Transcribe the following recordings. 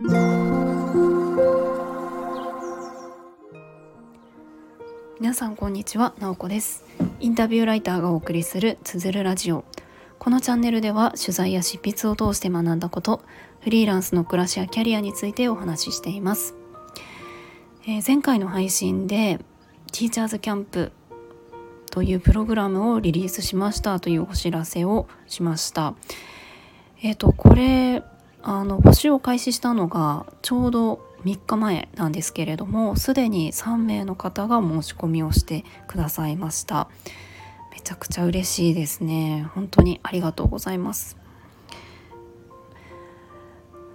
皆さんこんにちは、なおこです。インタビューライターがお送りするつづるラジオ。このチャンネルでは取材や執筆を通して学んだことフリーランスの暮らしやキャリアについてお話ししています、えー、前回の配信でティーチャーズキャンプというプログラムをリリースしましたというお知らせをしました。えっ、ー、とこれあの募集を開始したのがちょうど3日前なんですけれどもすでに3名の方が申し込みをしてくださいました。めちゃくちゃ嬉しいですね。本当にありがとうございます。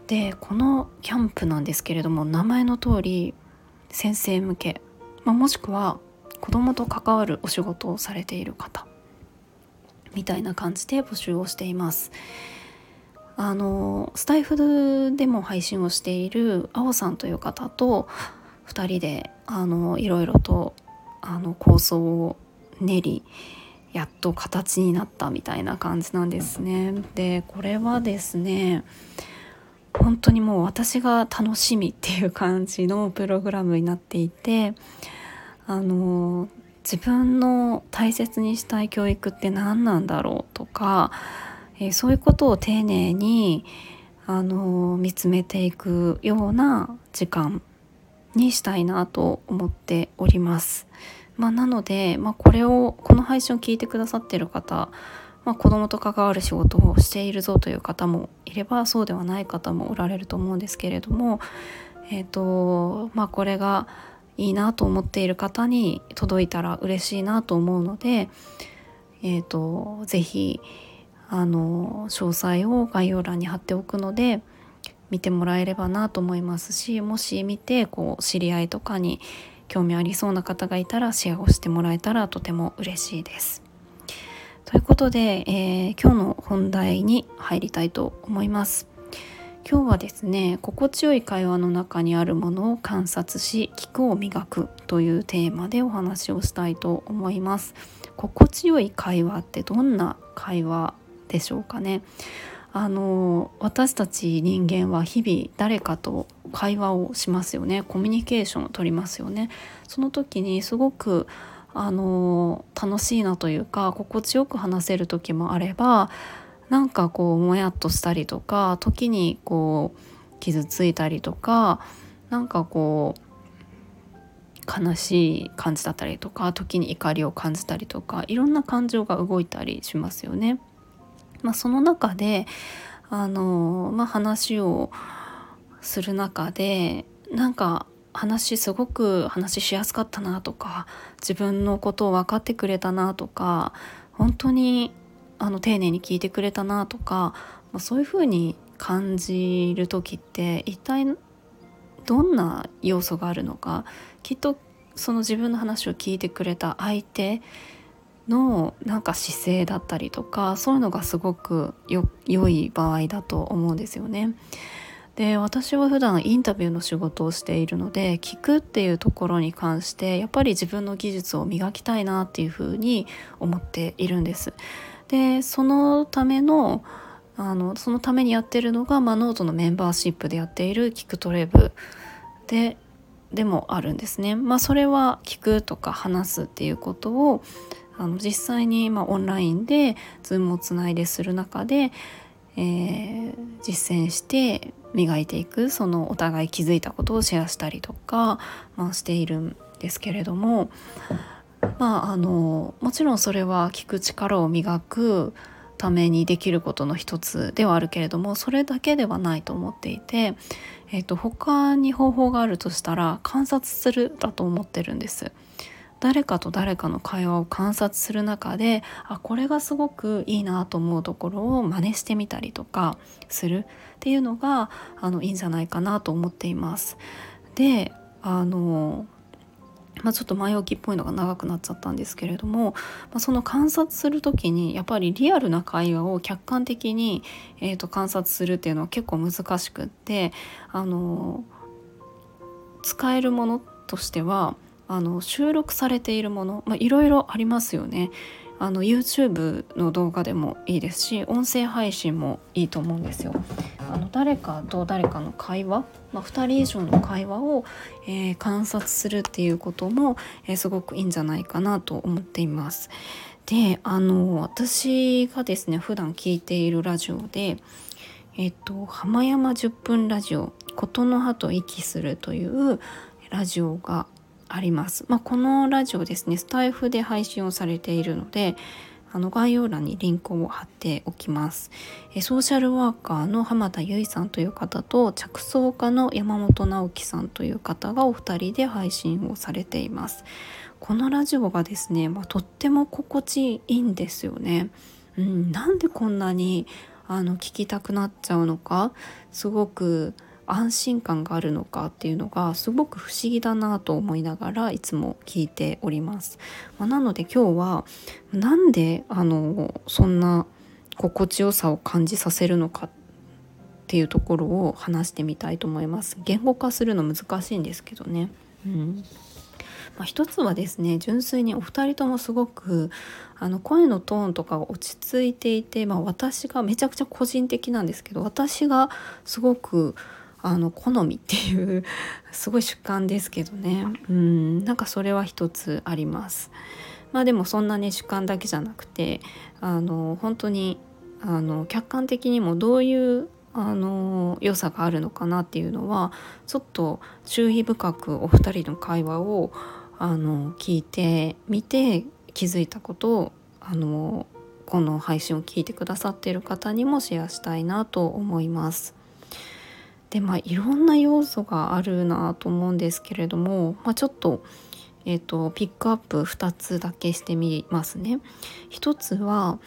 でこのキャンプなんですけれども名前の通り先生向け、まあ、もしくは子どもと関わるお仕事をされている方みたいな感じで募集をしています。あのスタイフでも配信をしているあおさんという方と2人であのいろいろとあの構想を練りやっと形になったみたいな感じなんですね。でこれはですね本当にもう私が楽しみっていう感じのプログラムになっていてあの自分の大切にしたい教育って何なんだろうとかえー、そういうことを丁寧にあの見つめていくような時間にしたいなと思っております。まあ、なので、まあ、これをこの配信を聞いてくださってる方、まあ、子供と関わる仕事をしているぞという方もいればそうではない方もおられると思うんですけれども、えーとまあ、これがいいなと思っている方に届いたら嬉しいなと思うので、えーと、とぜひあの詳細を概要欄に貼っておくので見てもらえればなと思いますしもし見てこう知り合いとかに興味ありそうな方がいたらシェアをしてもらえたらとても嬉しいです。ということで、えー、今日の本題に入りたいと思います。今日はですね心地よい会話の中にあるものを観察し聞くを磨くというテーマでお話をしたいと思います心地よい会話ってどんな会話でしょうかね。あの私たち人間は日々誰かと会話をしますよねコミュニケーションを取りますよねその時にすごくあの楽しいなというか心地よく話せる時もあればなんかこうもやっとしたりとか時にこう傷ついたりとかなんかこう悲しい感じだったりとか時に怒りを感じたりとかいろんな感情が動いたりしますよね。まあ、その中であの、まあ、話をする中でなんか話すごく話しやすかったなとか自分のことを分かってくれたなとか本当にあの丁寧に聞いてくれたなとか、そういうふうに感じる時って一体どんな要素があるのかきっとその自分の話を聞いてくれた相手のなんか姿勢だったりとかそういうのがすごく良い場合だと思うんですよね。で私は普段インタビューの仕事をしているので聞くっていうところに関してやっぱり自分の技術を磨きたいなっていうふうに思っているんです。でそのためのあのそのためにやってるのが、まあ、ノートのメンバーシップでやっている聞くトレ部ででもあるんですね。まあ、それは聞くとか話すっていうことをあの実際にまあオンラインで Zoom をつないでする中で、えー、実践して磨いていくそのお互い気づいたことをシェアしたりとか、まあ、しているんですけれどもまああのもちろんそれは聞く力を磨くためにできることの一つではあるけれどもそれだけではないと思っていて、えーと他に方法があるとしたら観察するだと思ってるんです。誰かと誰かの会話を観察する中であこれがすごくいいなと思うところを真似してみたりとかするっていうのがあのいいんじゃないかなと思っています。であのまあ、ちょっと前置きっぽいのが長くなっちゃったんですけれども、まあ、その観察する時にやっぱりリアルな会話を客観的に、えー、と観察するっていうのは結構難しくってあの使えるものとしてはあの収録されているもの、いろいろありますよね。あの YouTube の動画でもいいですし音声配信もいいと思うんですよ。あの誰かと誰かの会話、まあ、2人以上の会話を、えー、観察するっていうことも、えー、すごくいいんじゃないかなと思っています。であの私がですね普段聞いているラジオでえっと浜山10分ラジオ「琴の葉と息する」というラジオがあります。まあ、このラジオですねスタイフで配信をされているのであの概要欄にリンクを貼っておきます。えソーシャルワーカーの浜田由衣さんという方と着想家の山本直樹さんという方がお二人で配信をされています。このラジオがですね、まあ、とっても心地いいんですよね。うん、なんでこんなにあの聞きたくなっちゃうのかすごく安心感があるのかっていうのがすごく不思議だなと思いながらいつも聞いております。まあ、なので今日はなんであのそんな心地よさを感じさせるのかっていうところを話してみたいと思います。言語化するの難しいんですけどね。うんまあ、一つはですね純粋にお二人ともすごくあの声のトーンとかが落ち着いていて、まあ、私がめちゃくちゃ個人的なんですけど私がすごくあの好みっていう すごい主観ですけどねうんなんかそれは一つあります。まあでもそんなね主観だけじゃなくてあの本当にあの客観的にもどういうあの良さがあるのかなっていうのはちょっと注意深くお二人の会話をあの聞いてみて気づいたことをあのこの配信を聞いてくださっている方にもシェアしたいなと思います。でまあいろんな要素があるなと思うんですけれども、まあ、ちょっと,、えーと、ピックアップ2つだけしてみますね。一つは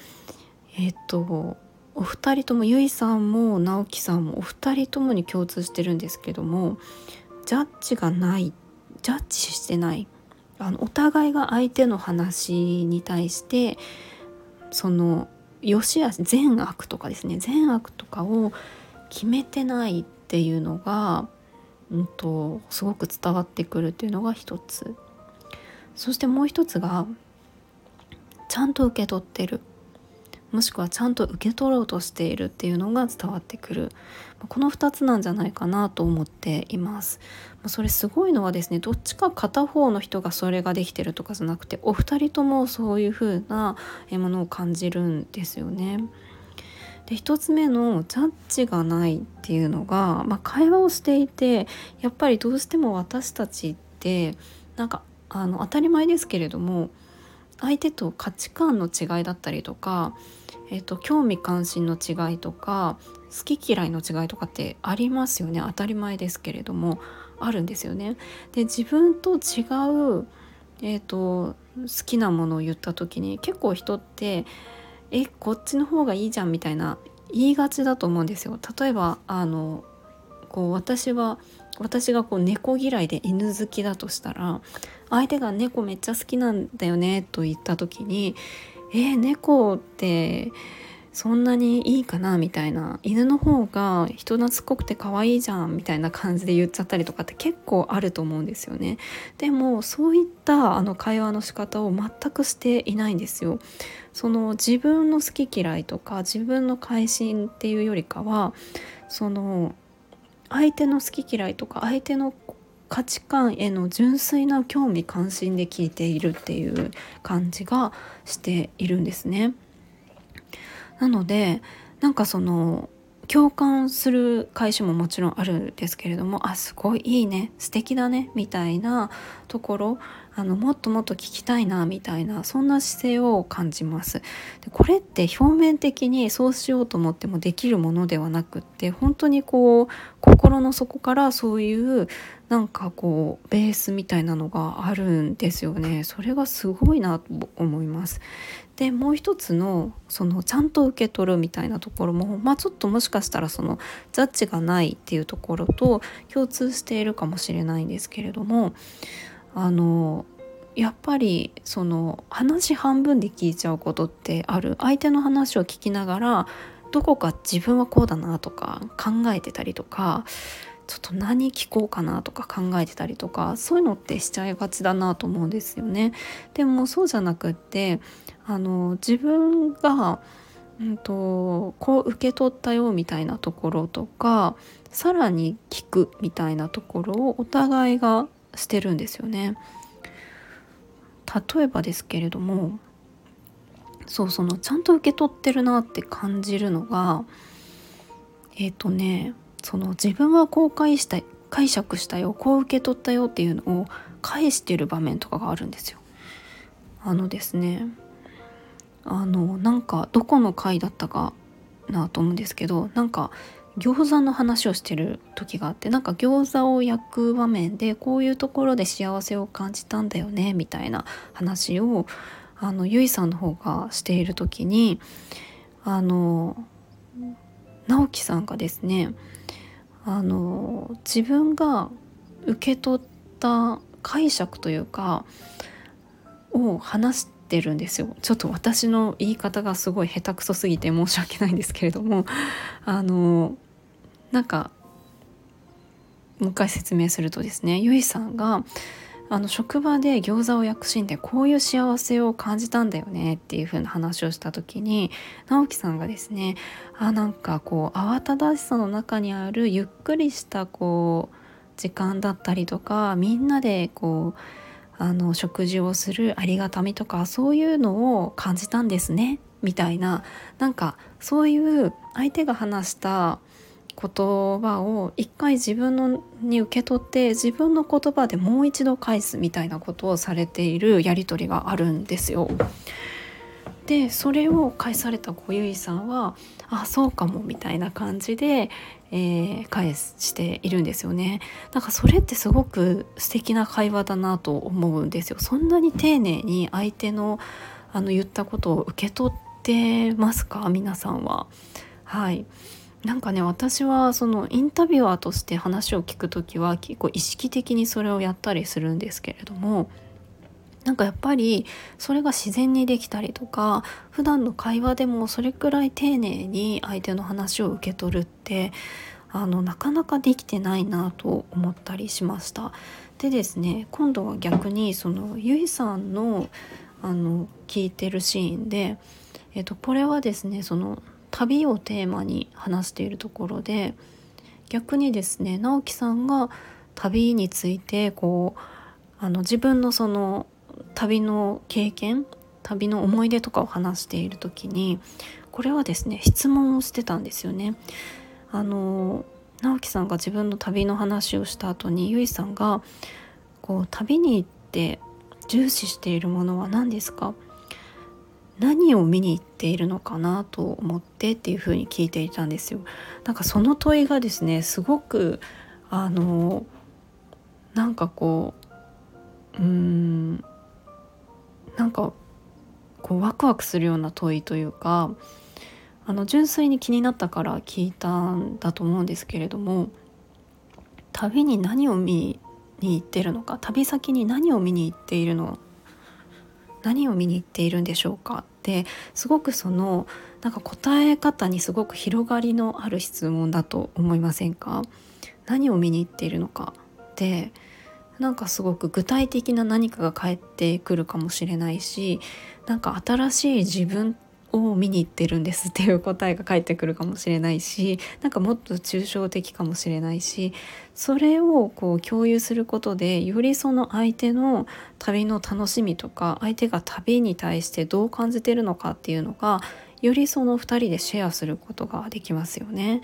えっ、ー、とお二人ともゆいさんも直樹さんもお二人ともに共通してるんですけどもジャッジがないジャッジしてないあのお互いが相手の話に対してその良し悪し善悪とかですね善悪とかを決めてないっていうのが、うんと、すごく伝わってくるっていうのが一つ。そしてもう一つがちゃんと受け取ってる。もしくはちゃんと受け取ろうとしているっていうのが伝わってくる。この2つなんじゃないかなと思っています。それすごいのはですねどっちか片方の人がそれができてるとかじゃなくてお二人ともそういう風なものを感じるんですよね。で1つ目のジャッジがないっていうのが、まあ、会話をしていてやっぱりどうしても私たちってなんかあの当たり前ですけれども相手と価値観の違いだったりとか、えーと、興味関心の違いとか好き嫌いの違いとかってありますよね当たり前ですけれどもあるんですよね。で自分と違う、えーと好きなものを言った時に結構人ってえこっちの方がいいじゃんみたいな言いがちだと思うんですよ。例えばあのこう私は私がこう猫嫌いで犬好きだとしたら相手が猫めっちゃ好きなんだよねと言った時に「えー、猫ってそんなにいいかなみたいな。犬の方が人懐っこくて可愛いじゃんみたいな感じで言っちゃったりとかって結構あると思うんですよね。でもそういったあの会話の仕方を全くしていないんですよ。その自分の好き嫌いとか自分の改心っていうよりかはその相手の好き嫌いとか相手の価値観への純粋な興味関心で聞いているっていう感じがしているんですね。なのでなんかその共感する会社ももちろんあるんですけれどもあすごいいいね素敵だねみたいなところあのもっともっと聞きたいなみたいなそんな姿勢を感じます。でこれって表面的にそうしようと思ってもできるものではなくって本当にこう心の底からそういうなんかこうベースみたいなのがあるんですよね。それがすごいなと思います。でもう一つのそのちゃんと受け取るみたいなところもまあちょっともしかしたらそのジャッジがないっていうところと共通しているかもしれないんですけれどもあのやっぱりその話半分で聞いちゃうことってある相手の話を聞きながらどこか自分はこうだなとか考えてたりとかちょっと何聞こうかなとか考えてたりとかそういうのってしちゃいがちだなと思うんですよね。でもそうじゃなくってあの自分がうんと、こう受け取ったよみたいなところとかさらに聞くみたいなところをお互いがしてるんですよね。例えばですけれどもそうそのちゃんと受け取ってるなって感じるのがえっ、ー、とねその自分はこう解した解釈したよこう受け取ったよっていうのを返してる場面とかがあるんですよ。あのですねあのなんかどこの回だったかなと思うんですけどなんか餃子の話をしてる時があってなんか餃子を焼く場面でこういうところで幸せを感じたんだよねみたいな話をあのゆいさんの方がしている時にあの直樹さんがですねあの自分が受け取った解釈というかを話してるんですよ。ちょっと私の言い方がすごい下手くそすぎて申し訳ないんですけれどもあのなんかもう一回説明するとですねゆいさんがあの職場で餃子を焼くシーンでこういう幸せを感じたんだよねっていう風な話をした時に直樹さんがですねあなんかこう慌ただしさの中にあるゆっくりしたこう時間だったりとかみんなでこうあの食事をするありがたみとかそういうのを感じたんですねみたいななんかそういう相手が話した言葉を一回自分のに受け取って自分の言葉でもう一度返すみたいなことをされているやり取りがあるんですよ。でそれを返された小結さんは「あそうかも」みたいな感じで、えー、返しているんですよね。だからそれってすごく素敵な会話だなと思うんですよ。そんなに丁寧に相手のあの言ったことを受け取ってますか？皆さんは。はいなんかね私はそのインタビュアーとして話を聞く時は結構意識的にそれをやったりするんですけれどもなんかやっぱりそれが自然にできたりとか普段の会話でもそれくらい丁寧に相手の話を受け取るってあのなかなかできてないなと思ったりしました。でですね今度は逆にそのゆいさんのあの聞いてるシーンで、えっと、これはですねその旅をテーマに話しているところで逆にですね直樹さんが旅についてこうあの自分のその旅の経験旅の思い出とかを話している時にこれはですね質問をしてたんですよね。あの直樹さんが自分の旅の話をした後にゆいさんがこう旅に行って重視しているものは何ですか？何を見に行っているのかなと思ってっていうふうに聞いていたんですよ。なんかその問いがですねすごくあのなんかこううーんなんかこうワクワクするような問いというかあの純粋に気になったから聞いたんだと思うんですけれども旅に何を見に行ってるのか旅先に何を見に行っているの何を見に行っているんでしょうか？ってすごくそのなんか答え方にすごく広がりのある質問だと思いませんか？何を見に行っているのかってなんかすごく具体的な何かが返ってくるかもしれないしなんか新しい自分を見に行ってるんですっていう答えが返ってくるかもしれないしなんかもっと抽象的かもしれないしそれをこう共有することでよりその相手の旅の楽しみとか相手が旅に対してどう感じてるのかっていうのがよりその2人でシェアすることができますよね。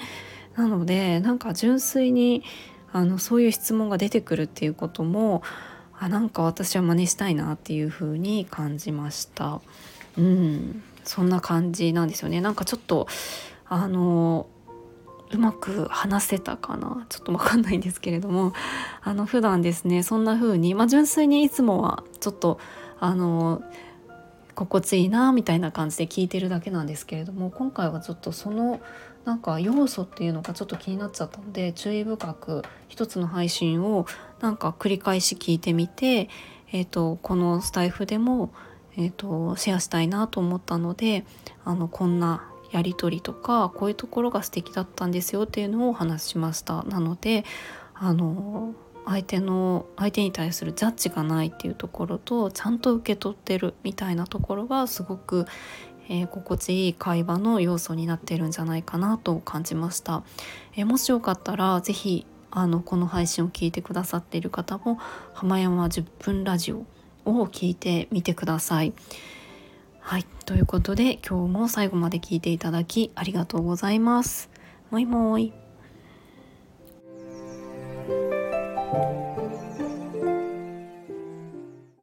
なのでなんか純粋にあのそういう質問が出てくるっていうこともあなんか私は真似したいなっていう風に感じました。うんそんな感じなんですよね。なんかちょっとあのうまく話せたかな？ちょっと分かんないんですけれども。あの普段ですねそんな風にまあ純粋にいつもはちょっとあの心地いいなみたいな感じで聞いてるだけなんですけれども今回はちょっとそのなんか要素っていうのがちょっと気になっちゃったので注意深く一つの配信をなんか繰り返し聞いてみて、えーと、このスタイフでもえーと、シェアしたいなと思ったのであのこんなやり取りとかこういうところが素敵だったんですよっていうのをお話ししました。なのであの相手の相手に対するジャッジがないっていうところとちゃんと受け取ってるみたいなところがすごく、えー、心地いい会話の要素になってるんじゃないかなと感じました、えー、もしよかったら是非あのこの配信を聞いてくださっている方も浜山10分ラジオを聞いてみてください。はいということで今日も最後まで聞いていただきありがとうございます。もいもい。